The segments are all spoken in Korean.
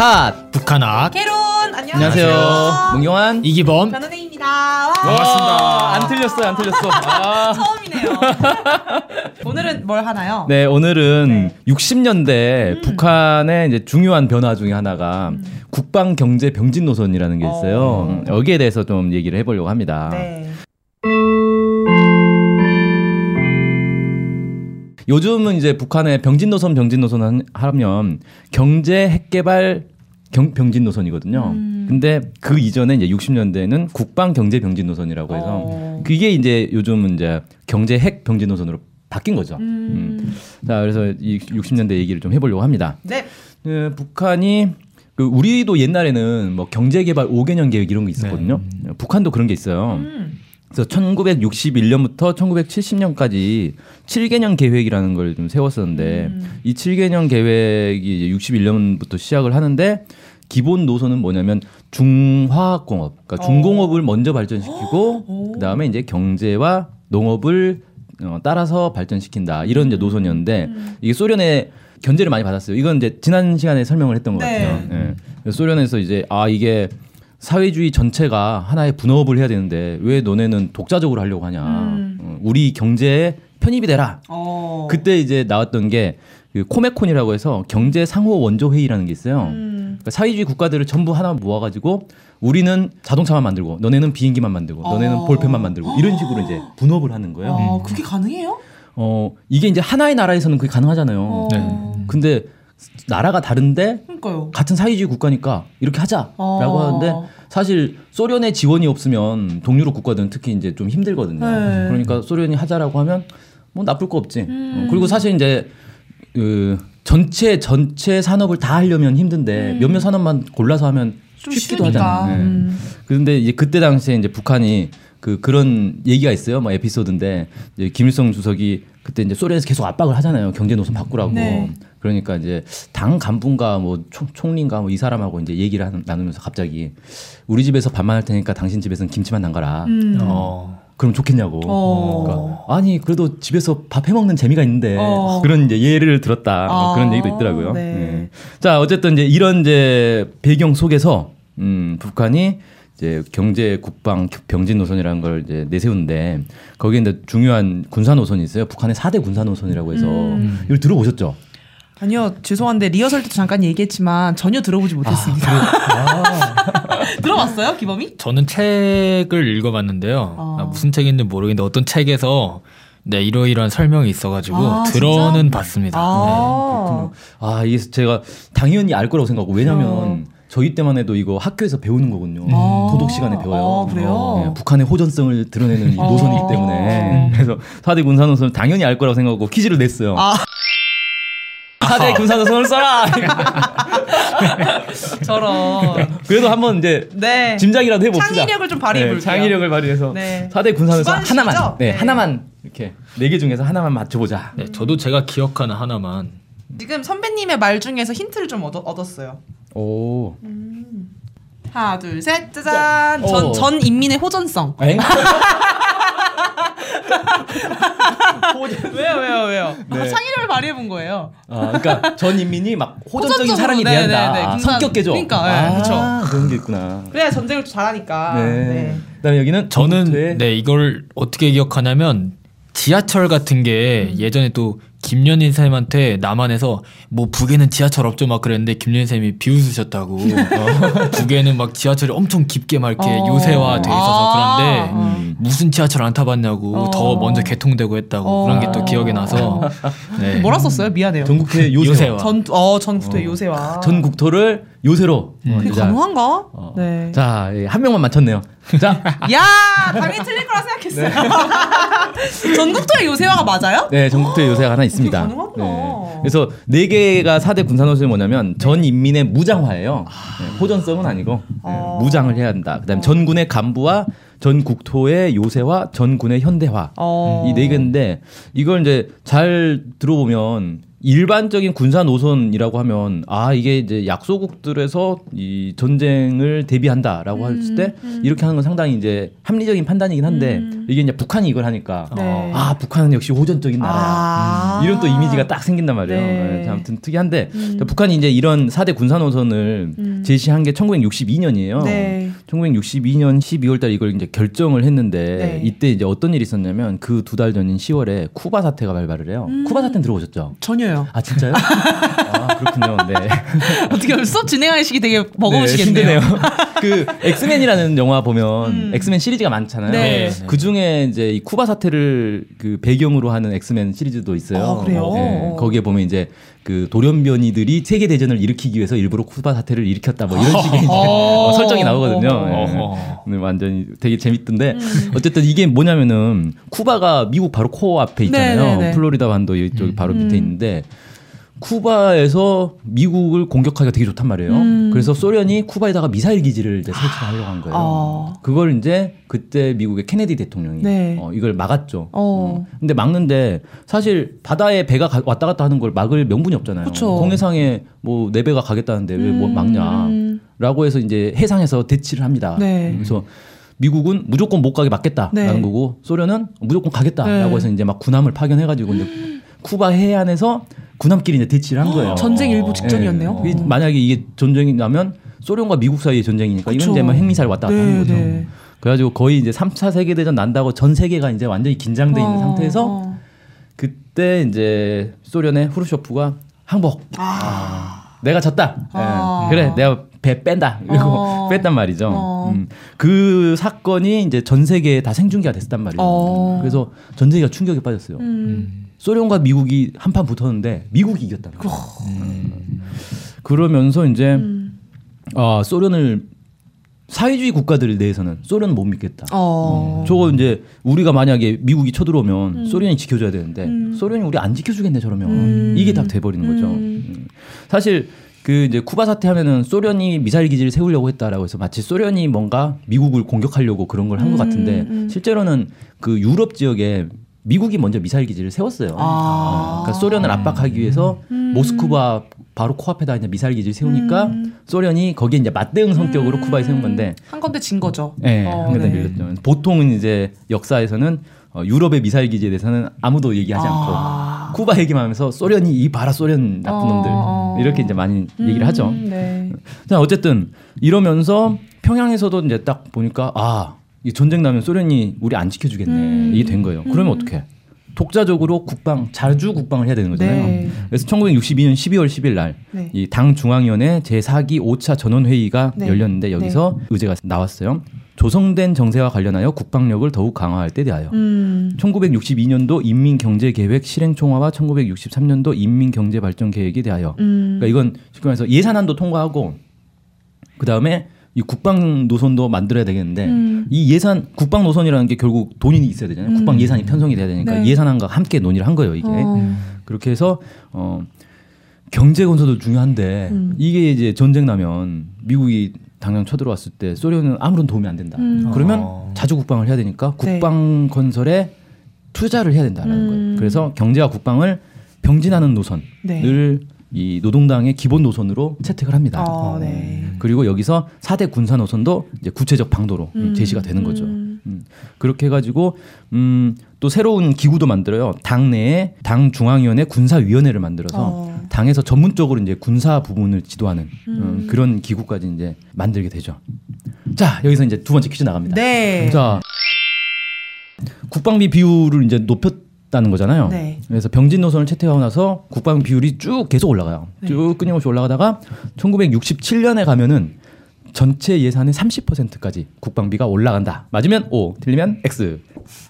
핫 북한악 캐론 안녕하세요. 안녕하세요 문경환 이기범 변은혜입니다. 와. 반갑습니다 안 틀렸어요 안 틀렸어 아. 처음이네요. 오늘은 뭘 하나요? 네 오늘은 네. 60년대 북한의 이제 중요한 변화 중에 하나가 국방 경제 병진 노선이라는 게 있어요 어. 여기에 대해서 좀 얘기를 해보려고 합니다 네. 요즘은 이제 북한의 병진 노선 병진 노선 한- 하면 경제 핵개발 경, 병진 노선이거든요. 음. 근데 그 이전에 이제 60년대에는 국방 경제 병진 노선이라고 해서 어. 그게 이제 요즘은 이제 경제 핵 병진 노선으로 바뀐 거죠. 음. 자, 그래서 이 60년대 얘기를 좀 해보려고 합니다. 네. 그 북한이 그 우리도 옛날에는 뭐 경제개발 5개년 계획 이런 게 있었거든요. 북한도 그런 게 있어요. 음. 그래서 1961년부터 1970년까지 7개년 계획이라는 걸 좀 세웠었는데 음. 이 7개년 계획이 이제 61년부터 시작을 하는데 기본 노선은 뭐냐면 중화학공업, 그러니까 어. 중공업을 먼저 발전시키고 오. 그다음에 이제 경제와 농업을 어, 따라서 발전시킨다 이런 이제 노선이었는데 음. 이게 소련의 견제를 많이 받았어요. 이건 이제 지난 시간에 설명을 했던 것 네. 같아요. 예. 그래서 소련에서 이제 아 이게 사회주의 전체가 하나의 분업을 해야 되는데 왜 너네는 독자적으로 하려고 하냐? 음. 어, 우리 경제에 편입이 되라. 어. 그때 이제 나왔던 게 그 코메콘이라고 해서 경제 상호 원조 회의라는 게 있어요. 음. 그러니까 사회주의 국가들을 전부 하나 모아가지고 우리는 자동차만 만들고 너네는 비행기만 만들고 너네는 어. 볼펜만 만들고 이런 식으로 이제 분업을 하는 거예요. 어, 그게 가능해요? 어 이게 이제 하나의 나라에서는 그게 가능하잖아요. 어. 네. 근데 나라가 다른데 그러니까요. 같은 사회주의 국가니까 이렇게 하자라고 어. 하는데 사실 소련의 지원이 없으면 동유럽 국가들은 특히 이제 좀 힘들거든요. 네. 그러니까 소련이 하자라고 하면 뭐 나쁠 거 없지. 음. 어, 그리고 사실 이제 그 전체 전체 산업을 다 하려면 힘든데 몇몇 산업만 골라서 하면 음. 좀 쉽기도 쉬우니까. 하잖아요. 네. 음. 그런데 이제 그때 당시에 이제 북한이 그 그런 얘기가 있어요. 뭐 에피소드인데 이제 김일성 주석이 그때 이제 소련에서 계속 압박을 하잖아요. 경제 노선 바꾸라고. 네. 그러니까 이제 당 간부인가 뭐 총, 총리인가 뭐 이 사람하고 이제 얘기를 하는, 나누면서 갑자기 우리 집에서 밥만 할 테니까 당신 집에서는 김치만 담가라. 음. 어. 그럼 좋겠냐고. 어. 그러니까 아니 그래도 집에서 밥 해 먹는 재미가 있는데 어. 그런 이제 예를 들었다 뭐 아, 그런 얘기도 있더라고요. 네. 네. 자 어쨌든 이제 이런 이제 배경 속에서 음, 북한이 이제 경제 국방 병진 노선이라는 걸 이제 내세우는데 거기에 이제 중요한 군사 노선이 있어요. 북한의 4대 군사 노선이라고 해서 음. 이걸 들어보셨죠? 아니요, 죄송한데 리허설 때도 잠깐 얘기했지만 전혀 들어보지 못했습니다. 들어봤어요, 기범이? 저는 책을 읽어봤는데요. 어. 아, 무슨 책인지 모르겠는데 어떤 책에서 네 이러이러한 설명이 있어가지고 아, 들어는 진짜? 봤습니다. 아, 아 이게 제가 당연히 알 거라고 생각하고 왜냐면 저희 때만 해도 이거 학교에서 배우는 거군요. 아. 도덕 시간에 배워요. 아, 그래요? 네, 북한의 호전성을 드러내는 이 아. 노선이기 때문에 그래서 4대 군사 노선을 당연히 알 거라고 생각하고 퀴즈를 냈어요. 아. 4대 군사 노선을 써라. 저런. 그래도 한번 이제 네. 짐작이라도 해봅시다. 창의력을 좀 발휘해 볼게요. 창의력을 발휘해서 네. 4대 군사 노선 주관식이죠? 하나만, 네, 네. 하나만 이렇게 네 개 중에서 하나만 맞춰보자. 네, 저도 제가 기억하는 하나만 지금 선배님의 말 중에서 힌트를 좀 얻, 얻었어요. 오. 하나, 둘, 셋, 짜잔. 전, 어. 전 인민의 호전성. 엥? 왜요, 왜요, 왜요? 아, 네. 창의력을 발휘해 본 거예요. 아, 그러니까 전 인민이 막 호전적인 사람이 네, 한다. 네, 네. 아, 성격 개조. 그러니까, 네, 아, 그쵸. 그런 게 있구나. 그래야 전쟁을 또 잘하니까. 네. 네. 그다음에 여기는 저는 네 이걸 어떻게 기억하냐면 지하철 같은 게 예전에 또 김연인 쌤한테 남한에서 뭐 북에는 지하철 없죠 막 그랬는데 김연인 쌤이 비웃으셨다고 어, 북에는 막 지하철이 엄청 깊게 막 이렇게 어. 요새화 돼 있어서 아. 그런데 음. 무슨 지하철 안 타봤냐고 어. 더 먼저 개통되고 했다고 어. 그런 게 또 기억에 나서 네. 뭐라 썼어요? 미안해요. 전국토의 요새화. 요새화. 전, 어, 전국토의 요새와. 전국토를 요새로. 어, 그게. 가능한가? 어. 네. 자, 예, 한 명만 맞췄네요. 자, 야! 당연히 틀릴 거라 생각했어요. 네. 전국토의 요새화가 맞아요? 네, 전국토의 요새가 하나 있습니다. 가능하구나. 그래서 네 개가 4대 군사노선이 뭐냐면 전 인민의 무장화예요. 네, 호전성은 아니고 네, 어. 무장을 해야 한다. 그다음에 전군의 간부와 전 국토의 요새화, 전군의 현대화. 어. 이네 개인데 이걸 이제 잘 들어보면 일반적인 군사 노선이라고 하면 아 이게 이제 약소국들에서 이 전쟁을 대비한다라고 했을 때 이렇게 하는 건 상당히 이제 합리적인 판단이긴 한데 이게 이제 북한이 이걸 하니까 네. 아 북한은 역시 호전적인 나라야. 아. 이런 또 이미지가 딱 생긴단 말이에요. 네. 네, 아무튼 특이한데 북한이 이제 이런 4대 군사 노선을 제시한 게 1962년이에요. 네. 1962년 12월 달 이걸 이제 결정을 했는데 네. 이때 이제 어떤 일이 있었냐면 그 두 달 전인 10월에 쿠바 사태가 발발을 해요. 음. 쿠바 사태는 들어보셨죠? 전혀 요. 아 진짜요? 아 그렇군요. 네. 어떻게 보면 수업 진행하시기 되게 네, 버거우시겠네요. 힘드네요. 그 엑스맨이라는 영화 보면 엑스맨 시리즈가 많잖아요. 음. 네. 그 중에 이제 이 쿠바 사태를 그 배경으로 하는 엑스맨 시리즈도 있어요. 아, 그래요? 네, 거기에 보면 이제 그 돌연변이들이 세계 대전을 일으키기 위해서 일부러 쿠바 사태를 일으켰다 뭐 이런 식의 이제 어, 설정이 나오거든요. 어허. 네. 네, 완전히 되게 재밌던데 음. 어쨌든 이게 뭐냐면은 쿠바가 미국 바로 코 앞에 있잖아요. 네, 네, 네. 플로리다 반도 이쪽 바로 밑에 음. 있는데 쿠바에서 미국을 공격하기가 되게 좋단 말이에요. 음. 그래서 소련이 쿠바에다가 미사일 기지를 이제 설치하려고 한 거예요. 아. 그걸 이제 그때 미국의 케네디 대통령이 네. 어, 이걸 막았죠. 어. 근데 막는데 사실 바다에 배가 가- 왔다 갔다 하는 걸 막을 명분이 없잖아요. 그쵸. 공해상에 뭐내 배가 가겠다는데 왜뭐 음. 막냐라고 해서 이제 해상에서 대치를 합니다. 네. 그래서 미국은 무조건 못 가게 막겠다라는 네. 거고 소련은 무조건 가겠다라고 네. 해서 이제 막 군함을 파견해가지고 이제 쿠바 해안에서 군함끼리 이제 대치를 한 거예요. 전쟁 일부 직전이었네요. 예. 이- 만약에 이게 전쟁이 나면 소련과 미국 사이의 전쟁이니까. 이건 이제 막 핵미사일 왔다 갔다 하는 네, 거죠. 네. 그래가지고 거의 이제 3차 세계 대전 난다고 전 세계가 이제 완전히 긴장돼 있는 어, 상태에서 어. 그때 이제 소련의 후르쇼프가 항복. 내가 졌다. 예. 아. 그래, 내가 배 뺀다. 이러고 어. 뺐단 말이죠. 어. 음. 그 사건이 이제 전 세계에 다 생중계가 됐단 말이에요. 어. 그래서 전 세계가 충격에 빠졌어요. 음. 소련과 미국이 한판 붙었는데 미국이 이겼다는 거예요. 음. 그러면서 이제 음. 아, 소련을 사회주의 국가들 내에서는 소련은 못 믿겠다. 어. 저거 이제 우리가 만약에 미국이 쳐들어오면 소련이 지켜줘야 되는데 음. 소련이 우리 안 지켜주겠네 저러면 음. 이게 다 돼버리는 거죠. 음. 음. 사실 그 이제 쿠바 사태 하면은 소련이 미사일 기지를 세우려고 했다라고 해서 마치 소련이 뭔가 미국을 공격하려고 그런 걸 한것 음, 같은데 음. 실제로는 그 유럽 지역에 미국이 먼저 미사일 기지를 세웠어요. 아. 그러니까 소련을 압박하기 위해서 음. 모스크바 바로 코앞에다 이제 미사일 기지를 세우니까 음. 소련이 거기에 이제 맞대응 성격으로 쿠바에 세운 건데 한 건데 진 거죠. 네, 어, 한 건데 네. 밀렸죠. 보통은 이제 역사에서는 어, 유럽의 미사일 기지에 대해서는 아무도 얘기하지 아. 않고 쿠바 얘기만 하면서 소련이 이 봐라 소련 나쁜 어, 놈들 어. 이렇게 이제 많이 얘기를 음, 하죠. 네. 자, 어쨌든 이러면서 평양에서도 이제 딱 보니까 아, 이 전쟁 나면 소련이 우리 안 지켜주겠네 음. 이게 된 거예요. 그러면 어떻게? 독자적으로 국방 자주 국방을 해야 되는 거잖아요. 네. 그래서 1962년 12월 10일 날 네. 이당 중앙위원회 제4기 5차 전원 회의가 네. 열렸는데 여기서 의제가 나왔어요. 조성된 정세와 관련하여 국방력을 더욱 강화할 때 대하여 음. 1962년도 인민경제계획 실행총화와 1963년도 인민경제발전계획에 대하여 음. 그러니까 이건 쉽게 말해서 예산안도 통과하고 그 다음에 이 국방 노선도 만들어야 되겠는데 음. 이 예산 국방 노선이라는 게 결국 돈이 있어야 되잖아요. 국방 예산이 편성이 돼야 되니까 네. 예산안과 함께 논의를 한 거예요. 이게 어. 그렇게 해서 어 경제 건설도 중요한데 음. 이게 이제 전쟁 나면 미국이 당장 쳐들어왔을 때 소련은 아무런 도움이 안 된다. 음. 그러면 어. 자주 국방을 해야 되니까 네. 국방 건설에 투자를 해야 된다는 음. 거예요. 그래서 경제와 국방을 병진하는 노선을 네. 이 노동당의 기본 노선으로 채택을 합니다. 어, 네. 그리고 여기서 4대 군사 노선도 이제 구체적 방도로 음. 제시가 되는 거죠. 음. 음. 그렇게 해가지고 음, 또 새로운 기구도 만들어요. 당 내에 당 중앙위원회 군사위원회를 만들어서 어. 당에서 전문적으로 이제 군사 부분을 지도하는 음, 그런 기구까지 이제 만들게 되죠. 자 여기서 이제 두 번째 퀴즈 나갑니다. 네. 자 국방비 비율을 이제 높였 다는 거잖아요. 네. 그래서 병진 노선을 채택하고 나서 국방 비율이 쭉 계속 올라가요. 네. 쭉 끊임없이 올라가다가 1967년에 가면은 전체 예산의 30%까지 국방비가 올라간다. 맞으면 O, 틀리면 X.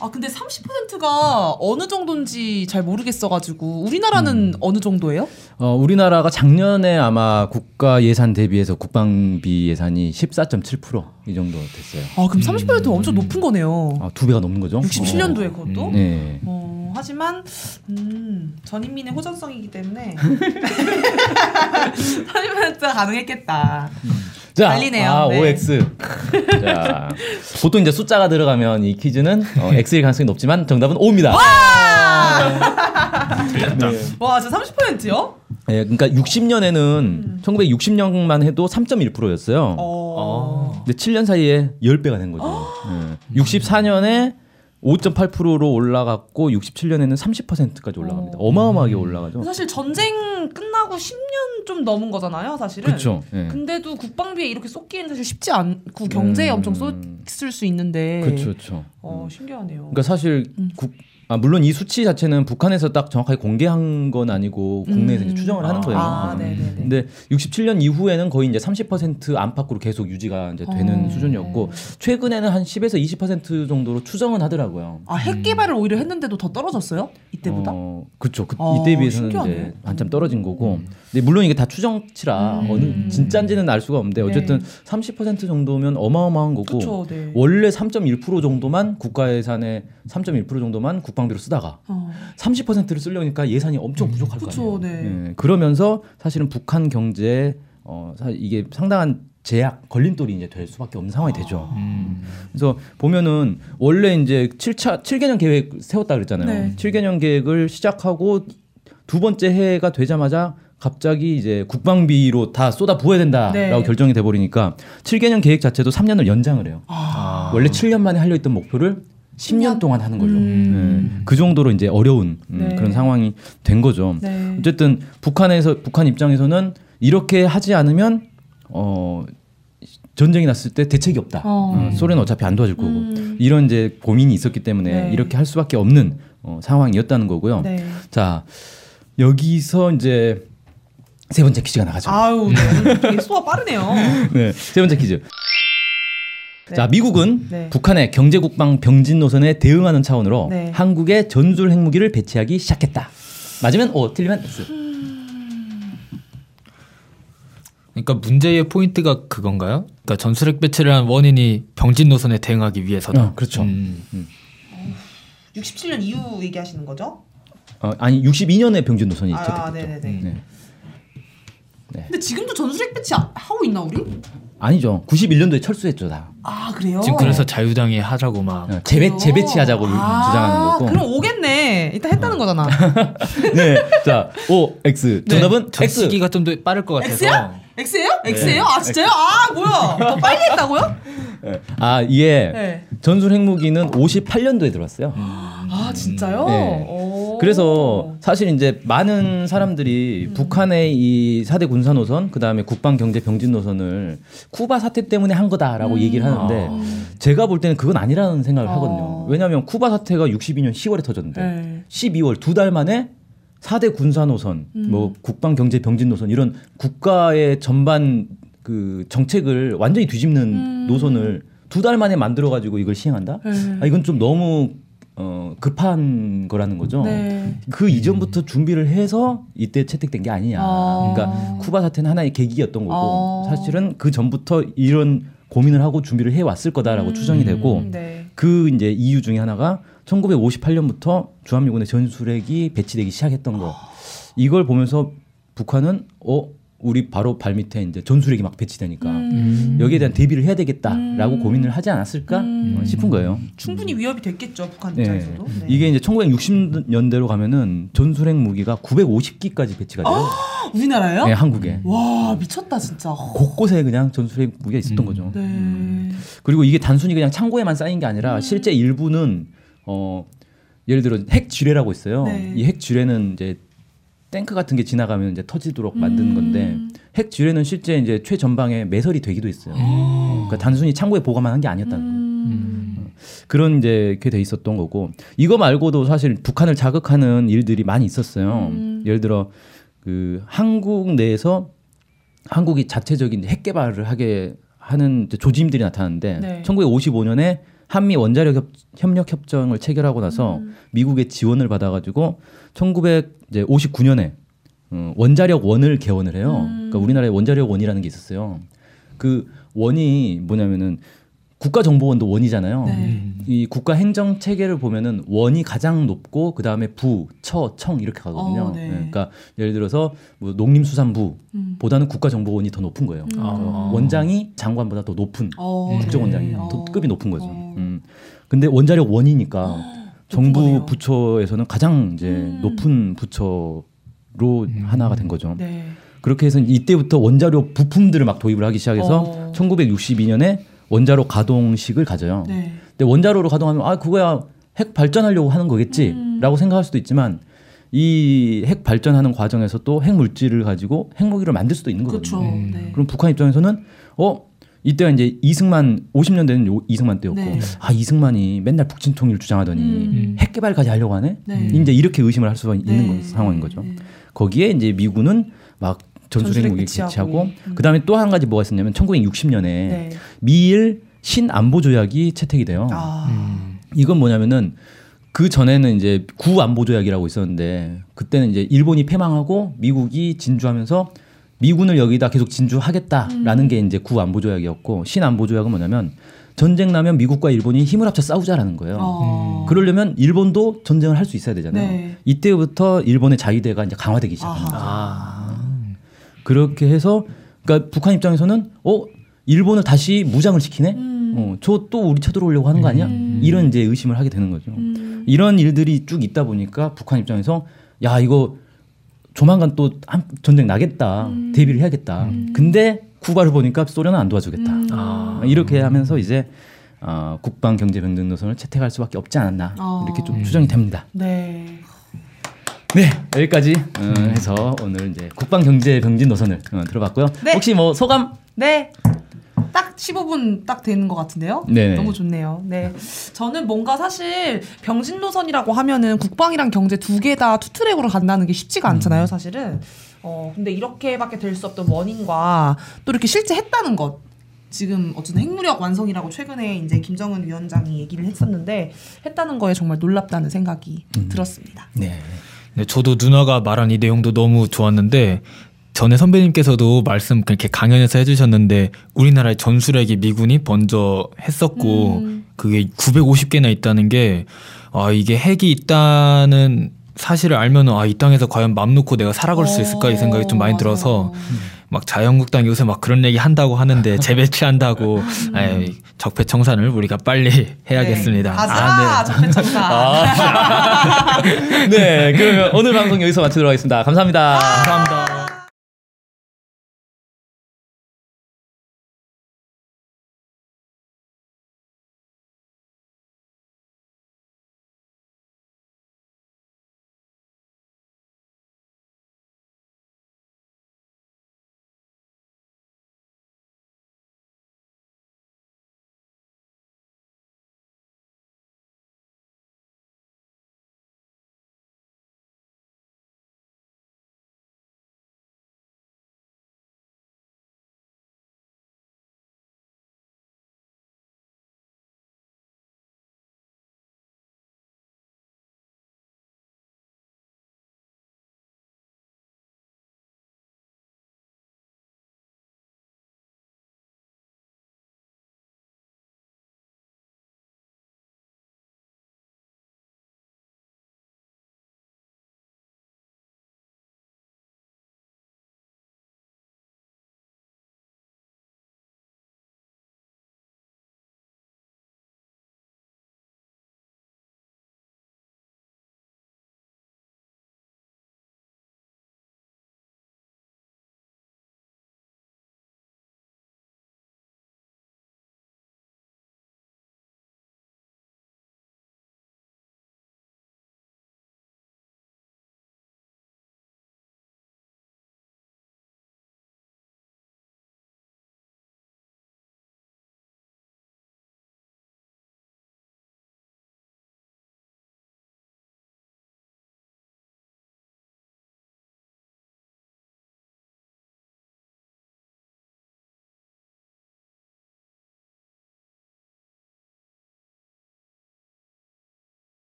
아 근데 30%가 어느 정도인지 잘 모르겠어가지고 우리나라는 어느 정도예요? 어, 우리나라가 작년에 아마 국가 예산 대비해서 국방비 예산이 14.7%이 정도 됐어요. 아 그럼 30%는 엄청 높은 거네요. 아, 두 배가 넘는 거죠? 67년도에 그것도. 어, 네. 어, 하지만 음, 전인민의 호전성이기 때문에 30%가 가능했겠다. 자, 달리네요. 아, 네. OX. 자, 보통 이제 숫자가 들어가면 이 퀴즈는 어, X일 가능성이 높지만 정답은 O입니다. 들렸다. 와, 진짜 30%요? 예, 그러니까 60년에는 1960년만 해도 3.1%였어요. 어. 근데 7년 사이에 10배가 된 거죠. 예. 64년에 5.8%로 올라갔고 67년에는 30%까지 올라갑니다. 어. 어마어마하게 올라가죠. 사실 전쟁 끝나고 10년 좀 넘은 거잖아요, 사실은. 그렇죠. 예. 근데도 국방비에 이렇게 쏟기에는 사실 쉽지 않고 경제에 음. 엄청 쏟을 수 있는데. 그렇죠, 그렇죠. 어, 신기하네요. 그러니까 사실 음. 국, 아, 물론 이 수치 자체는 북한에서 딱 정확하게 공개한 건 아니고 국내에서 음. 이제 추정을 하는 거예요. 아, 음. 네, 네, 네. 근데 67년 이후에는 거의 이제 30% 안팎으로 계속 유지가 이제 되는 어. 수준이었고 최근에는 한 10에서 20% 정도로 추정은 하더라고요. 아, 핵 개발을 오히려 했는데도 더 떨어졌어요? 이때보다? 어, 그렇죠. 그, 어, 이때 비해서는 신기하네. 이제 한참 떨어진 거고. 근데 물론 이게 다 추정치라 음. 어느 진짜인지는 알 수가 없는데 어쨌든 네. 30% 정도면 어마어마한 거고. 그쵸, 네. 원래 3.1% 정도만 국가 예산의 3.1% 정도만 국방비로 쓰다가 어. 30%를 쓰려니까 예산이 엄청 부족할 거 그쵸, 아니에요. 네. 예, 그러면서 사실은 북한 경제에 어, 사 이게 상당한 제약 걸림돌이 이제 될 수밖에 없는 상황이 되죠. 음. 그래서 보면은 원래 이제 7차 7개년 계획 세웠다 그랬잖아요. 네. 7개년 계획을 시작하고 두 번째 해가 되자마자 갑자기 이제 국방비로 다 쏟아 부어야 된다라고 네. 결정이 돼 버리니까 7개년 계획 자체도 3년을 연장을 해요. 아. 원래 7년 만에 하려 했던 목표를 10년 동안 하는 걸로. 음. 네. 그 정도로 이제 어려운 음, 네. 그런 상황이 된 거죠. 네. 어쨌든 북한에서 북한 입장에서는 이렇게 하지 않으면 어 전쟁이 났을 때 대책이 없다. 어. 어, 소련은 어차피 안 도와줄 거고 음. 이런 이제 고민이 있었기 때문에 네. 이렇게 할 수밖에 없는 어, 상황이었다는 거고요. 네. 자 여기서 이제 세 번째 퀴즈가 나가죠. 아유, 네. 되게 소화 빠르네요. 네, 세 번째 퀴즈. 네. 자, 미국은 네. 북한의 경제 국방 병진 노선에 대응하는 차원으로 네. 한국에 전술 핵무기를 배치하기 시작했다. 맞으면 O, 틀리면 X. 그러니까 문제의 포인트가 그건가요? 그러니까 전술핵 배치를 한 원인이 병진 노선에 대응하기 위해서다. 어, 그렇죠. 음. 67년 이후 얘기하시는 거죠? 어, 아니 62년에 병진 노선이 아, 채택됐죠. 네네네. 네. 근데 지금도 전술핵 배치 아- 하고 있나 우리? 아니죠. 91년도에 철수했죠 다. 아 그래요? 지금 그래서 자유당이 하자고 막 어, 재배? 재배치하자고 아, 주장하는 거고. 그럼 오겠네. 일단 했다는 거잖아. 네, 자 O, X. 네. 정답은 전 X. 시기가 좀 더 빠를 것 같아서 X야? X예요? 네. X예요? 아 진짜요? 아 뭐야? 더 빨리 했다고요? 아 이게 네. 전술 핵무기는 58년도에 들어왔어요. 아 진짜요? 네. 오. 그래서 사실 이제 많은 사람들이 음. 북한의 이 4대 군사 노선, 그다음에 국방 경제 병진 노선을 쿠바 사태 때문에 한 거다라고 음. 얘기를 하는데 아. 제가 볼 때는 그건 아니라는 생각을 어. 하거든요. 왜냐하면 쿠바 사태가 62년 10월에 터졌는데 네. 12월 두 달 만에 4대 군사 노선, 음. 뭐 국방 경제 병진 노선 이런 국가의 전반 그 정책을 완전히 뒤집는 음. 노선을 두 달 만에 만들어 가지고 이걸 시행한다? 네. 아, 이건 좀 너무 어, 급한 거라는 거죠. 네. 그 이전부터 준비를 해서 이때 채택된 게 아니냐. 아. 그러니까 쿠바 사태는 하나의 계기였던 거고 아. 사실은 그 전부터 이런 고민을 하고 준비를 해 왔을 거다라고 음. 추정이 되고 네. 그 이제 이유 중에 하나가 1958년부터 주한미군의 전술핵이 배치되기 시작했던 거. 이걸 보면서 북한은 어 우리 바로 발 밑에 이제 전술핵이 막 배치되니까 음. 여기에 대한 대비를 해야 되겠다라고 음. 고민을 하지 않았을까 음. 어, 싶은 거예요. 충분히 위협이 됐겠죠 북한 네. 입장에서도. 네. 이게 이제 1960년대로 가면은 전술핵 무기가 950기까지 배치가 돼요. 우리나라예요? 네, 한국에. 와 미쳤다 진짜. 곳곳에 그냥 전술핵 무기가 있었던 음. 거죠. 네. 그리고 이게 단순히 그냥 창고에만 쌓인 게 아니라 음. 실제 일부는 어 예를 들어 핵 지뢰라고 있어요. 네. 이핵 지뢰는 이제 탱크 같은 게 지나가면 이제 터지도록 만드는 음. 건데 핵 지뢰는 실제 이제 최전방에 매설이 되기도 했어요. 그러니까 단순히 창고에 보관만 한 게 아니었다는 거예요. 음. 그런 이제 게돼 있었던 거고 이거 말고도 사실 북한을 자극하는 일들이 많이 있었어요. 음. 예를 들어 그 한국 내에서 한국이 자체적인 핵 개발을 하게 하는 조짐들이 나타났는데 네. 1955년에 한미 원자력 협, 협력 협정을 체결하고 나서 음. 미국의 지원을 받아가지고 1959년에 어, 원자력 원을 개원을 해요. 음. 그러니까 우리나라에 원자력 원이라는 게 있었어요. 그 원이 뭐냐면은 국가정보원도 원이잖아요. 네. 음. 이 국가 행정 체계를 보면은 원이 가장 높고 그 다음에 부, 처, 청 이렇게 가거든요. 어, 네. 그러니까 예를 들어서 뭐 농림수산부보다는 음. 국가정보원이 더 높은 거예요. 음. 아. 원장이 장관보다 더 높은 어, 국정원장이 네. 더 어. 급이 높은 거죠. 어. 음. 근데 원자력 원이니까 정부 거네요. 부처에서는 가장 이제 음. 높은 부처로 하나가 된 거죠. 네. 그렇게 해서 이때부터 원자로 부품들을 막 도입을 하기 시작해서 어. 1962년에 원자로 가동식을 가져요. 네. 근데 원자로로 가동하면 아 그거야 핵 발전하려고 하는 거겠지라고 생각할 수도 있지만 이 핵 발전하는 과정에서 또 핵 물질을 가지고 핵무기를 만들 수도 있는. 거거든요. 네. 그럼 북한 입장에서는 어 이때가 이제 이승만 50년대는 요 이승만 때였고 네. 아 이승만이 맨날 북진 통일 주장하더니 음. 핵 개발까지 하려고 하네. 네. 이제 이렇게 의심을 할 수가 있는 네. 거- 상황인 거죠. 네. 거기에 이제 미군은 막 전술핵 무기 배치하고. 개치하고 음. 그다음에 또 한 가지 뭐가 있었냐면 1960년에 네. 미일 신안보 조약이 채택이 돼요. 아. 음. 이건 뭐냐면은 그 전에는 이제 구안보 조약이라고 있었는데 그때는 이제 일본이 패망하고 미국이 진주하면서 미군을 여기다 계속 진주하겠다라는 게 이제 구안보 조약이었고 신안보 조약은 뭐냐면 전쟁 나면 미국과 일본이 힘을 합쳐 싸우자라는 거예요. 어. 그러려면 일본도 전쟁을 할 수 있어야 되잖아요. 네. 이때부터 일본의 자위대가 이제 강화되기 시작합니다. 아하. 그렇게 해서 그러니까 북한 입장에서는 어 일본을 다시 무장을 시키네. 음. 어, 저 또 우리 쳐들어오려고 하는 거 아니야? 이런 이제 의심을 하게 되는 거죠. 음. 이런 일들이 쭉 있다 보니까 북한 입장에서 야 이거 조만간 또 한- 전쟁 나겠다 음. 대비를 해야겠다. 근데 쿠바를 보니까 소련은 안 도와주겠다. 음. 아. 이렇게 하면서 이제 어, 국방 경제 병등 노선을 채택할 수밖에 없지 않았나 어. 이렇게 좀 추정이 됩니다. 네. 네 여기까지 어, 해서 오늘 이제 국방 경제 병진 노선을 어, 들어봤고요. 네. 혹시 뭐 소감? 네. 딱 15분 딱 되는 것 같은데요. 네네. 너무 좋네요. 네. 저는 뭔가 사실 병진 노선이라고 하면은 국방이랑 경제 두 개 다 투트랙으로 간다는 게 쉽지가 않잖아요, 사실은. 어, 근데 이렇게밖에 될 수 없던 원인과 또 이렇게 실제 했다는 것. 지금 어쨌든 핵무력 완성이라고 최근에 이제 김정은 위원장이 얘기를 했었는데 했다는 거에 정말 놀랍다는 생각이 들었습니다. 네. 네, 저도 누나가 말한 이 내용도 너무 좋았는데 전에 선배님께서도 말씀 그렇게 강연에서 해주셨는데 우리나라의 전술핵이 미군이 먼저 했었고 음. 그게 950개나 있다는 게 아, 이게 핵이 있다는 사실을 알면 아, 이 땅에서 과연 맘 놓고 내가 살아갈 수 있을까 이 생각이 좀 많이 어, 들어서 맞아요. 막 자유한국당 요새 막 그런 얘기 한다고 하는데 재배치한다고 에이, 적폐 청산을 우리가 빨리 해야겠습니다. 네. 가자, 아, 네. 적폐 청산. 네, 그러면 오늘 방송 여기서 마치도록 하겠습니다 감사합니다. 감사합니다.